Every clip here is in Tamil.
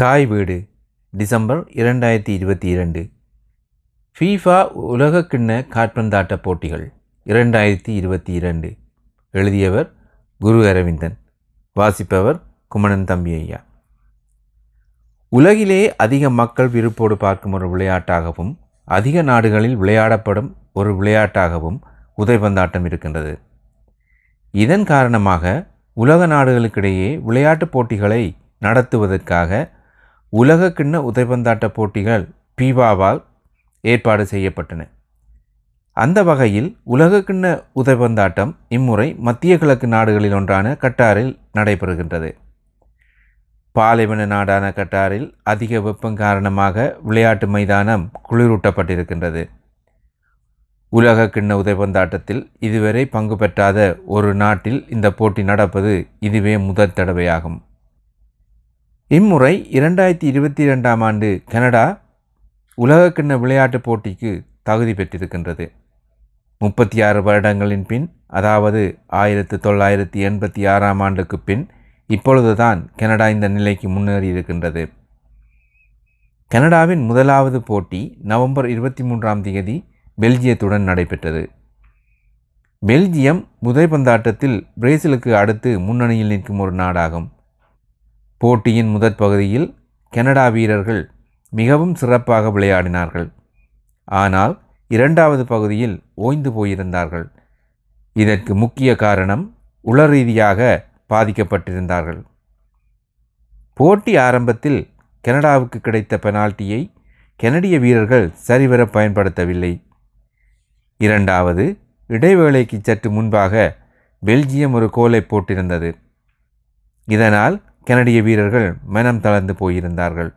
தாய் வீடு டிசம்பர் இரண்டாயிரத்தி இருபத்தி இரண்டு. ஃபீஃபா உலகக்கிண்ண காற்பந்தாட்ட போட்டிகள் இரண்டாயிரத்தி இருபத்தி இரண்டு. எழுதியவர் குரு அரவிந்தன் வாசிப்பவர் குமணன் தம்பி ஐயா உலகிலே அதிக மக்கள் விருப்போடு பார்க்கும் ஒரு விளையாட்டாகவும் அதிக நாடுகளில் விளையாடப்படும் ஒரு விளையாட்டாகவும் உதைபந்தாட்டம் இருக்கின்றது. இதன் காரணமாக உலக நாடுகளுக்கிடையே விளையாட்டுப் போட்டிகளை நடத்துவதற்காக உலக கிண்ண உதைபந்தாட்ட போட்டிகள் பீவாவால் ஏற்பாடு செய்யப்பட்டன. அந்த வகையில் உலக கிண்ண உதைபந்தாட்டம் இம்முறை மத்திய கிழக்கு நாடுகளில் ஒன்றான கட்டாரில் நடைபெறுகின்றது. பாலைவன நாடான கட்டாரில் அதிக வெப்பம் காரணமாக விளையாட்டு மைதானம் குளிரூட்டப்பட்டிருக்கின்றது. உலக கிண்ண உதைபந்தாட்டத்தில் இதுவரை பங்கு பெற்றாத ஒரு நாட்டில் இந்த போட்டி நடப்பது இதுவே முதல் தடவையாகும். இம்முறை இரண்டாயிரத்தி இருபத்தி ரெண்டாம் ஆண்டு கனடா உலகக்கிண்ண விளையாட்டுப் போட்டிக்கு தகுதி பெற்றிருக்கின்றது. முப்பத்தி ஆறு வருடங்களின் பின் அதாவது ஆயிரத்து தொள்ளாயிரத்தி எண்பத்தி ஆறாம் ஆண்டுக்கு பின் இப்பொழுதுதான் கனடா இந்த நிலைக்கு முன்னேறி இருக்கின்றது கனடாவின் முதலாவது போட்டி நவம்பர் இருபத்தி மூன்றாம் தேதி பெல்ஜியத்துடன் நடைபெற்றது. பெல்ஜியம் முதைப்பந்தாட்டத்தில் பிரேசிலுக்கு அடுத்து முன்னணியில் நிற்கும் ஒரு நாடாகும். போட்டியின் முதற் பகுதியில் கனடா வீரர்கள் மிகவும் சிறப்பாக விளையாடினார்கள். ஆனால் இரண்டாவது பகுதியில் ஓய்ந்து போயிருந்தார்கள். இதற்கு முக்கிய காரணம் உளரீதியாக பாதிக்கப்பட்டிருந்தார்கள். போட்டி ஆரம்பத்தில் கனடாவுக்கு கிடைத்த பெனால்ட்டியை கனடிய வீரர்கள் சரிவர பயன்படுத்தவில்லை. இரண்டாவது இடைவேளைக்கு சற்று முன்பாக பெல்ஜியம் ஒரு கோலை போட்டிருந்தது. இதனால் கனடிய வீரர்கள் மனம் தளர்ந்து போயிருந்தார்கள்.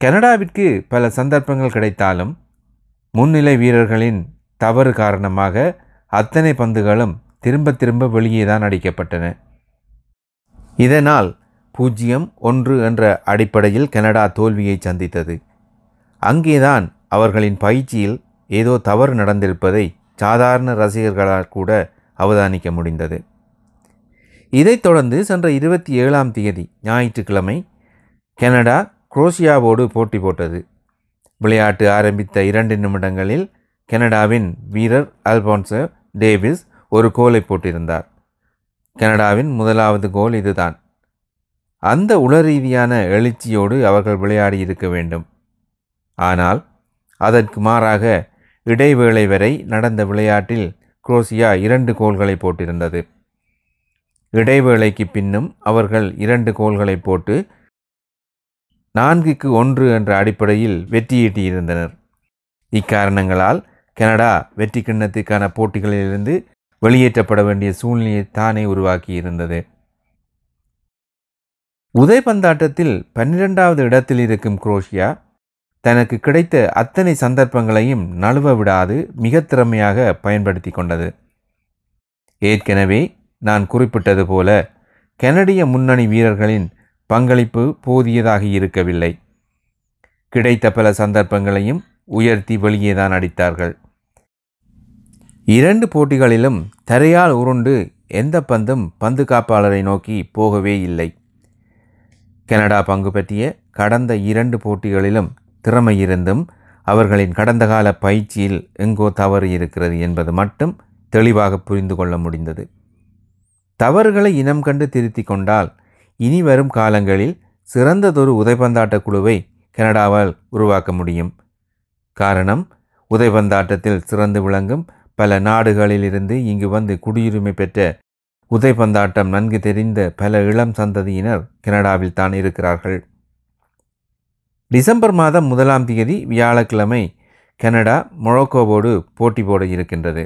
கனடாவிற்கு பல சந்தர்ப்பங்கள் கிடைத்தாலும் முன்னிலை வீரர்களின் தவறு காரணமாக அத்தனை பந்துகளும் திரும்ப திரும்ப வெளியே தான் அடிக்கப்பட்டன. இதனால் பூஜ்ஜியம் ஒன்று என்ற அடிப்படையில் கனடா தோல்வியை சந்தித்தது. அங்கேதான் அவர்களின் பயிற்சியில் ஏதோ தவறு நடந்திருப்பதை சாதாரண ரசிகர்களால் கூட அவதானிக்க முடிந்தது. இதைத் தொடர்ந்து சென்ற இருபத்தி ஏழாம் தேதி ஞாயிற்றுக்கிழமை கனடா குரோஷியாவோடு போட்டி போட்டது. விளையாட்டு ஆரம்பித்த இரண்டு நிமிடங்களில் கனடாவின் வீரர் அல்போன்சோ டேவிஸ் ஒரு கோலை போட்டிருந்தார். கனடாவின் முதலாவது கோல் இதுதான். அந்த உளரீதியான எழுச்சியோடு அவர்கள் விளையாடி இருக்க வேண்டும். ஆனால் அதற்கு மாறாக இடைவேளை வரை நடந்த விளையாட்டில் குரோசியா இரண்டு கோல்களை போட்டிருந்தது. இடைவேளைக்கு பின்னும் அவர்கள் இரண்டு கோல்களை போட்டு நான்குக்கு ஒன்று என்ற அடிப்படையில் வெற்றியீட்டியிருந்தனர். இக்காரணங்களால் கனடா வெற்றி கிண்ணத்துக்கான போட்டிகளிலிருந்து வெளியேற்றப்பட வேண்டிய சூழ்நிலையை தானே உருவாக்கியிருந்தது. உதைபந்தாட்டத்தில் பன்னிரெண்டாவது இடத்தில் இருக்கும் குரோஷியா தனக்கு கிடைத்த அத்தனை சந்தர்ப்பங்களையும் நழுவ விடாது மிக திறமையாக பயன்படுத்தி கொண்டது. ஏற்கனவே நான் குறிப்பிட்டது போல கனடிய முன்னணி வீரர்களின் பங்களிப்பு போதியதாக இருக்கவில்லை. கிடைத்த பல சந்தர்ப்பங்களையும் உயர்த்தி வெளியேதான் அடித்தார்கள். இரண்டு போட்டிகளிலும் தரையால் உருண்டு எந்த பந்தும் பந்து காப்பாளரை நோக்கி போகவே இல்லை. கனடா பங்கு பற்றிய கடந்த இரண்டு போட்டிகளிலும் திறமை இருந்தும் அவர்களின் கடந்த கால பயிற்சியில் எங்கோ தவறு இருக்கிறது என்பது மட்டும் தெளிவாக புரிந்து கொள்ள முடிந்தது. தவறுகளை இனம் கண்டு திருத்தி கொண்டால் இனி வரும் காலங்களில் சிறந்ததொரு உதைபந்தாட்ட குழுவை கனடாவால் உருவாக்க முடியும். காரணம் உதைபந்தாட்டத்தில் சிறந்து விளங்கும் பல நாடுகளிலிருந்து இங்கு வந்து குடியுரிமை பெற்ற உதைபந்தாட்டம் நன்கு தெரிந்த பல இளம் சந்ததியினர் கனடாவில் தான் இருக்கிறார்கள். டிசம்பர் மாதம் முதலாம் தேதி வியாழக்கிழமை கனடா மொரோக்கோவோடு போட்டி போட இருக்கின்றது.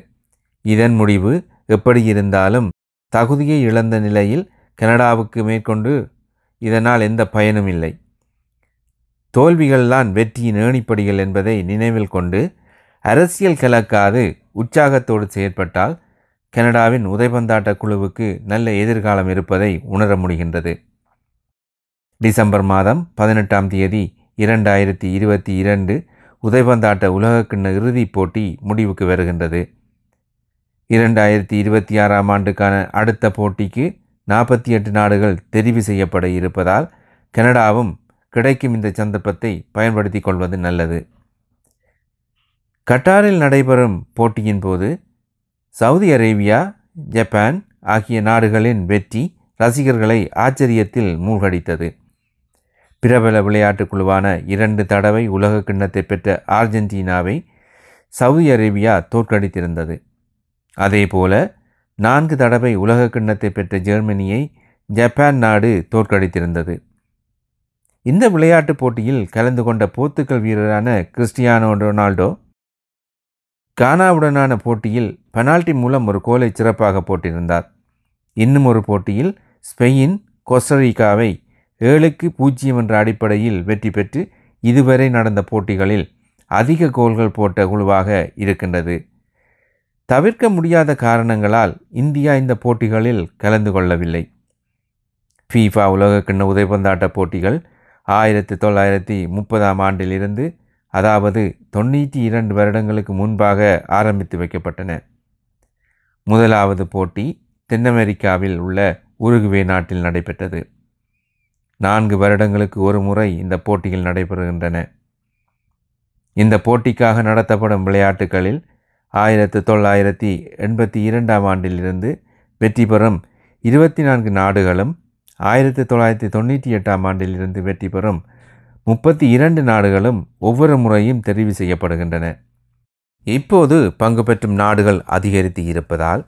இதன் முடிவு எப்படி இருந்தாலும் தகுதியை இழந்த நிலையில் கனடாவுக்கு மேற்கொண்டு இதனால் எந்த பயனும் இல்லை. தோல்விகள்தான் வெற்றியின் ஏணிப்படிகள் என்பதை நினைவில் கொண்டு அரசியல் கலக்காது உற்சாகத்தோடு செயற்பட்டால் கனடாவின் உதைபந்தாட்ட குழுவுக்கு நல்ல எதிர்காலம் இருப்பதை உணர முடிகின்றது. டிசம்பர் மாதம் பதினெட்டாம் தேதி இரண்டாயிரத்தி இருபத்தி இரண்டு உதைபந்தாட்ட உலகக்கிண்ண இறுதிப் போட்டி முடிவுக்கு வருகின்றது. இரண்டாயிரத்தி இருபத்தி ஆறாம் ஆண்டுக்கான அடுத்த போட்டிக்கு நாற்பத்தி எட்டு நாடுகள் தெரிவு செய்யப்பட இருப்பதால் கனடாவும் கிடைக்கும் இந்த சந்தர்ப்பத்தை பயன்படுத்தி கொள்வது நல்லது. கட்டாரில் நடைபெறும் போட்டியின் போது சவுதி அரேபியா ஜப்பான் ஆகிய நாடுகளின் வெற்றி ரசிகர்களை ஆச்சரியத்தில் மூழ்கடித்தது. பிரபல விளையாட்டுக் குழுவான இரண்டு தடவை உலக கிண்ணத்தை பெற்ற அர்ஜென்டினாவை சவுதி அரேபியா தோற்கடித்திருந்தது. அதேபோல நான்கு தடவை உலக கிண்ணத்தை பெற்ற ஜெர்மனியை ஜப்பான் நாடு தோற்கடித்திருந்தது. இந்த விளையாட்டுப் போட்டியில் கலந்து கொண்ட போர்த்துக்கல் வீரரான கிறிஸ்டியானோ ரொனால்டோ கானாவுடனான போட்டியில் பெனால்டி மூலம் ஒரு கோலை சிறப்பாக போட்டிருந்தார். இன்னும் ஒரு போட்டியில் ஸ்பெயின் கொஸ்டரிக்காவை ஏழுக்கு பூஜ்ஜியம் என்ற அடிப்படையில் வெற்றி பெற்று இதுவரை நடந்த போட்டிகளில் அதிக கோல்கள் போட்ட குழுவாக இருக்கின்றது. தவிர்க்க முடியாத காரணங்களால் இந்தியா இந்த போட்டிகளில் கலந்து கொள்ளவில்லை. ஃபீஃபா உலகக்கிண்ண உதைபந்தாட்ட போட்டிகள் ஆயிரத்தி தொள்ளாயிரத்தி முப்பதாம் ஆண்டிலிருந்து அதாவது தொண்ணூற்றி இரண்டு வருடங்களுக்கு முன்பாக ஆரம்பித்து வைக்கப்பட்டன. முதலாவது போட்டி தென் அமெரிக்காவில் உள்ள உருகுவே நாட்டில் நடைபெற்றது. நான்கு வருடங்களுக்கு ஒரு முறை இந்த போட்டிகள் நடைபெறுகின்றன. இந்த போட்டிக்காக நடத்தப்படும் விளையாட்டுகளில் ஆயிரத்து தொள்ளாயிரத்தி எண்பத்தி இரண்டாம் ஆண்டிலிருந்து வெற்றி பெறும் இருபத்தி நான்கு நாடுகளும் ஆயிரத்தி தொள்ளாயிரத்தி தொண்ணூற்றி எட்டாம் ஆண்டிலிருந்து வெற்றி பெறும் முப்பத்தி இரண்டு நாடுகளும் ஒவ்வொரு முறையும் தெரிவு செய்யப்படுகின்றன. இப்போது பங்கு பெற்றும் நாடுகள் அதிகரித்து இருப்பதால்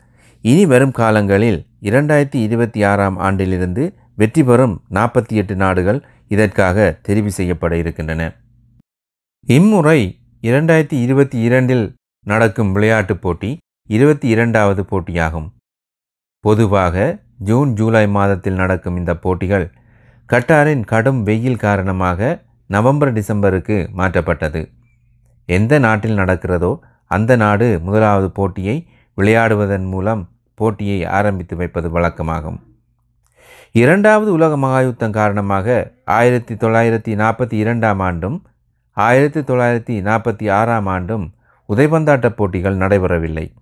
இனி வரும் காலங்களில் இரண்டாயிரத்தி இருபத்தி ஆறாம் ஆண்டிலிருந்து வெற்றி பெறும் நாற்பத்தி எட்டு நாடுகள் இதற்காக தெரிவு செய்யப்பட இருக்கின்றன. இம்முறை இரண்டாயிரத்தி இருபத்தி இரண்டில் நடக்கும் விளையாட்டுப் போட்டி இருபத்தி இரண்டாவது போட்டியாகும். பொதுவாக ஜூன் ஜூலை மாதத்தில் நடக்கும் இந்த போட்டிகள் கட்டாரின் கடும் வெயில் காரணமாக நவம்பர் டிசம்பருக்கு மாற்றப்பட்டது. எந்த நாட்டில் நடக்கிறதோ அந்த நாடு முதலாவது போட்டியை விளையாடுவதன் மூலம் போட்டியை ஆரம்பித்து வைப்பது வழக்கமாகும். இரண்டாவது உலக மகாயுத்தம் காரணமாக ஆயிரத்தி தொள்ளாயிரத்தி நாற்பத்தி இரண்டாம் ஆண்டும் ஆயிரத்தி தொள்ளாயிரத்தி நாற்பத்தி ஆறாம் ஆண்டும் உதைபந்தாட்ட போட்டிகள் நடைபெறவில்லை.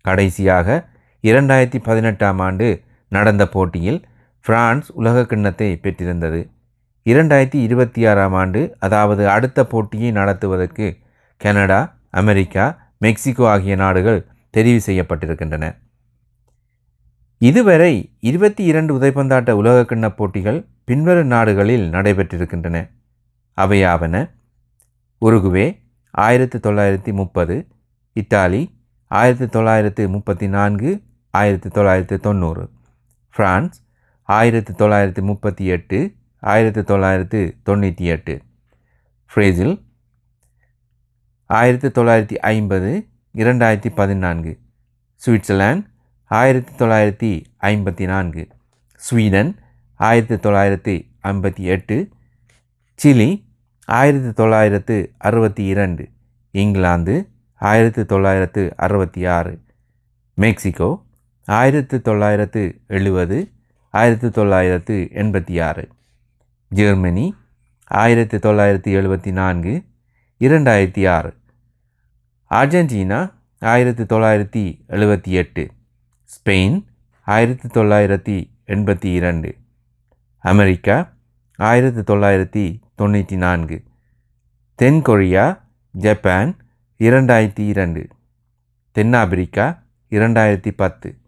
கடைசியாக இரண்டாயிரத்தி பதினெட்டாம் ஆண்டு நடந்த போட்டியில் பிரான்ஸ் உலக கிண்ணத்தை பெற்றிருந்தது. இரண்டாயிரத்தி இருபத்தி ஆறாம் ஆண்டு அதாவது அடுத்த போட்டியை நடத்துவதற்கு கனடா அமெரிக்கா மெக்சிகோ ஆகிய நாடுகள் தெரிவு செய்யப்பட்டிருக்கின்றன. இதுவரை இருபத்தி இரண்டு உதைப்பந்தாட்ட உலகக்கிண்ண போட்டிகள் பின்வரும் நாடுகளில் நடைபெற்றிருக்கின்றன. அவையாவன உருகுவே ஆயிரத்தி தொள்ளாயிரத்தி முப்பது இத்தாலி ஆயிரத்தி தொள்ளாயிரத்து முப்பத்தி நான்கு ஆயிரத்தி தொள்ளாயிரத்து தொண்ணூறு. ஃப்ரான்ஸ் ஆயிரத்தி தொள்ளாயிரத்தி முப்பத்தி எட்டு ஆயிரத்தி தொள்ளாயிரத்து தொண்ணூற்றி எட்டு. ஃப்ரேசில் ஆயிரத்தி தொள்ளாயிரத்தி ஐம்பது இரண்டாயிரத்தி பதினான்கு. சுவிட்சர்லாந்து ஆயிரத்தி தொள்ளாயிரத்தி ஐம்பத்தி நான்கு. ஸ்வீடன் ஆயிரத்தி தொள்ளாயிரத்தி ஐம்பத்தி எட்டு. சிலி ஆயிரத்தி தொள்ளாயிரத்து அறுபத்தி இரண்டு இங்கிலாந்து ஆயிரத்தி தொள்ளாயிரத்து அறுபத்தி ஆறு மெக்சிகோ ஆயிரத்தி தொள்ளாயிரத்து எழுபது ஆயிரத்தி தொள்ளாயிரத்து எண்பத்தி ஆறு ஜெர்மனி ஆயிரத்தி தொள்ளாயிரத்தி எழுபத்தி நான்கு இரண்டாயிரத்தி ஆறு அர்ஜென்டினா ஆயிரத்தி தொள்ளாயிரத்தி எழுபத்தி எட்டு ஸ்பெயின் ஆயிரத்தி தொள்ளாயிரத்தி எண்பத்தி இரண்டு அமெரிக்கா ஆயிரத்தி தொள்ளாயிரத்தி தொண்ணூற்றி நான்கு. தென்கொரியா ஜப்பான் இரண்டாயிரத்தி இரண்டு. தென்னாப்பிரிக்கா இரண்டாயிரத்தி பத்து.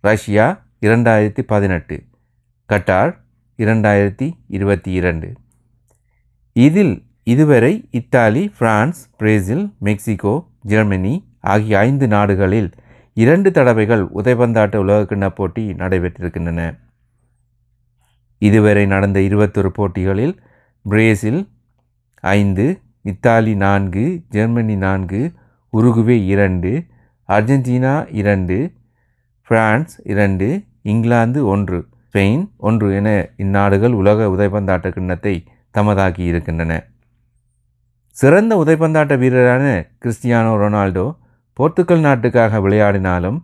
ரஷ்யா இரண்டாயிரத்தி பதினெட்டு. கட்டார் இரண்டாயிரத்தி இருபத்தி இரண்டு. இதில் இதுவரை Italy France Brazil Mexico Germany ஆகிய ஐந்து நாடுகளில் இரண்டு தடவைகள் உதைபந்தாட்ட உலகக்கிண்ண போட்டி நடைபெற்றிருக்கின்றன. இதுவரை நடந்த இருபத்தொரு போட்டிகளில் பிரேசில் ஐந்து இத்தாலி நான்கு ஜெர்மனி நான்கு உருகுவே இரண்டு அர்ஜென்டினா இரண்டு பிரான்ஸ் இரண்டு இங்கிலாந்து ஒன்று ஸ்பெயின் ஒன்று என இந்நாடுகள் உலக உதைபந்தாட்ட கிண்ணத்தை தமதாக்கி இருக்கின்றன. சிறந்த உதைபந்தாட்ட வீரரான கிறிஸ்டியானோ ரொனால்டோ போர்த்துக்கல் நாட்டுக்காக விளையாடினாலும்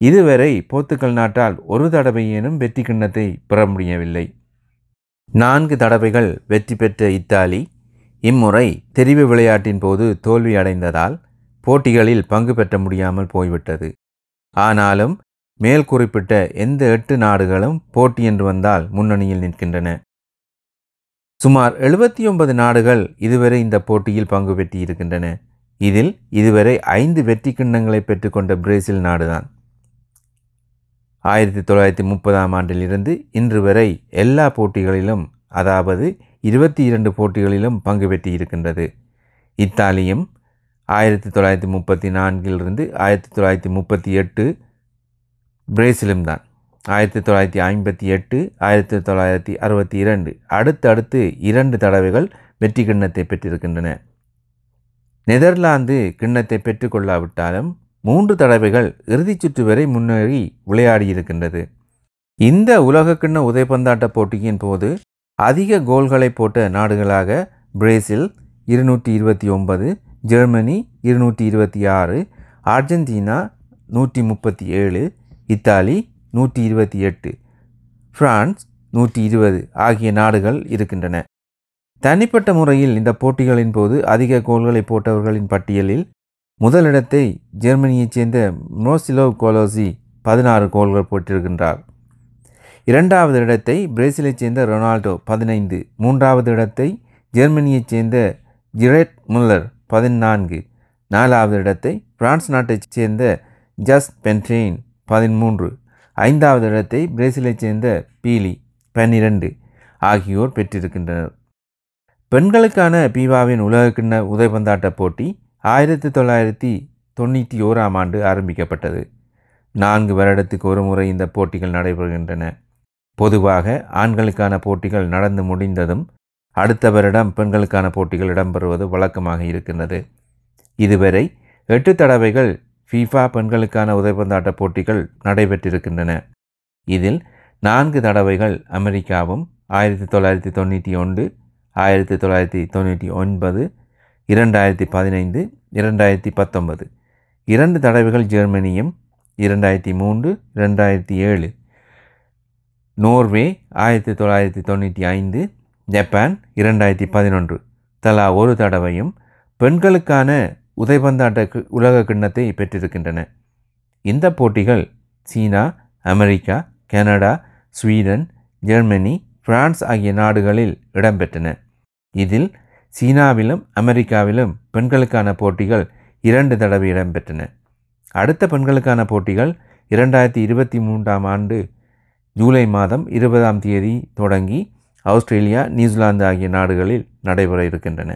இதுவரை போர்த்துக்கல் நாட்டால் ஒரு தடவையேனும் வெற்றி கிண்ணத்தை பெற முடியவில்லை. நான்கு தடவைகள் வெற்றி பெற்ற இத்தாலி இம்முறை தெரிவு விளையாட்டின் போது தோல்வி அடைந்ததால் போட்டிகளில் பங்கு பெற்ற முடியாமல் போய்விட்டது. ஆனாலும் மேல் குறிப்பிட்ட எந்த எட்டு நாடுகளும் போட்டி என்று வந்தால் முன்னணியில் நிற்கின்றன. சுமார் எழுபத்தி ஒன்பது நாடுகள் இதுவரை இந்த போட்டியில் பங்கு பெற்றிருக்கின்றன. இதில் இதுவரை ஐந்து வெற்றி கிண்ணங்களை பெற்றுக்கொண்ட பிரேசில் நாடுதான். ஆயிரத்தி தொள்ளாயிரத்தி முப்பதாம் ஆண்டிலிருந்து இன்று வரை எல்லா போட்டிகளிலும் அதாவது இருபத்தி இரண்டு போட்டிகளிலும் பங்கு பெற்று இருக்கின்றது இத்தாலியும் ஆயிரத்தி தொள்ளாயிரத்தி முப்பத்தி நான்கிலிருந்து ஆயிரத்தி தொள்ளாயிரத்தி முப்பத்தி எட்டு பிரேசிலும் தான். ஆயிரத்தி தொள்ளாயிரத்தி ஐம்பத்தி எட்டு ஆயிரத்தி தொள்ளாயிரத்தி அறுபத்தி இரண்டு அடுத்தடுத்து இரண்டு தடவைகள் வெற்றி கிண்ணத்தை பெற்றிருக்கின்றன. நெதர்லாந்து கிண்ணத்தை பெற்றுக்கொள்ளாவிட்டாலும் மூன்று தடவைகள் இறுதிச் சுற்று வரை முன்னேறி விளையாடியிருக்கின்றது. இந்த உலகக்கிண்ண உதைப்பந்தாட்ட போட்டியின் போது அதிக கோல்களை போட்ட நாடுகளாக பிரேசில் இருநூற்றி இருபத்தி ஒன்பது ஜெர்மனி இருநூற்றி இருபத்தி ஆறு அர்ஜென்டினா நூற்றி முப்பத்தி ஏழு இத்தாலி நூற்றி இருபத்தி எட்டு பிரான்ஸ் நூற்றி இருபது ஆகிய நாடுகள் இருக்கின்றன. தனிப்பட்ட முறையில் இந்த போட்டிகளின் போது அதிக கோல்களை போட்டவர்களின் பட்டியலில் முதலிடத்தை ஜெர்மனியைச் சேர்ந்த மோசிலோ கோலோசி பதினாறு கோல்கள் போட்டிருக்கின்றார். இரண்டாவது இடத்தை பிரேசிலைச் சேர்ந்த ரொனால்டோ பதினைந்து மூன்றாவது இடத்தை ஜெர்மனியைச் சேர்ந்த ஜிரெட் முல்லர் பதினான்கு நாலாவது இடத்தை பிரான்ஸ் நாட்டைச் சேர்ந்த ஜஸ் பென்ட்ரெயின் பதிமூன்று ஐந்தாவது இடத்தை பிரேசிலைச் சேர்ந்த பீலி பன்னிரண்டு ஆகியோர் பெற்றிருக்கின்றனர். பெண்களுக்கான பீவாவின் உலகக்கிண்ண உதைபந்தாட்ட போட்டி ஆயிரத்தி தொள்ளாயிரத்தி தொண்ணூற்றி ஓராம் ஆண்டு ஆரம்பிக்கப்பட்டது. நான்கு வருடத்துக்கு ஒரு முறை இந்த போட்டிகள் நடைபெறுகின்றன. பொதுவாக ஆண்களுக்கான போட்டிகள் நடந்து முடிந்ததும் அடுத்த வருடம் பெண்களுக்கான போட்டிகள் இடம்பெறுவது வழக்கமாக இருக்கின்றது. இதுவரை எட்டு தடவைகள் ஃபீஃபா பெண்களுக்கான உதைபந்தாட்ட போட்டிகள் நடைபெற்றிருக்கின்றன. இதில் நான்கு தடவைகள் அமெரிக்காவும் ஆயிரத்தி தொள்ளாயிரத்தி தொண்ணூற்றி ஒன்று ஆயிரத்தி தொள்ளாயிரத்தி தொண்ணூற்றி ஒன்பது இரண்டாயிரத்தி பதினைந்து இரண்டாயிரத்தி பத்தொன்பது. இரண்டு தடவைகள் ஜெர்மனியும் இரண்டாயிரத்தி மூன்று இரண்டாயிரத்தி ஏழு. நோர்வே ஆயிரத்தி தொள்ளாயிரத்தி தொண்ணூற்றி ஐந்து. ஜப்பான் இரண்டாயிரத்தி பதினொன்று. தலா ஒரு தடவையும் பெண்களுக்கான உதைபந்தாட்ட கி- உலக கிண்ணத்தை பெற்றிருக்கின்றன. இந்த போட்டிகள் China America Canada Sweden Germany France ஆகிய நாடுகளில் இடம்பெற்றன. இதில் சீனாவிலும் அமெரிக்காவிலும் பெண்களுக்கான போட்டிகள் இரண்டு தடவை இடம்பெற்றன. அடுத்த பெண்களுக்கான போட்டிகள் இரண்டாயிரத்தி இருபத்தி மூன்றாம் ஆண்டு ஜூலை மாதம் இருபதாம் தேதி தொடங்கி ஆஸ்திரேலியா நியூசிலாந்து ஆகிய நாடுகளில் நடைபெற இருக்கின்றன.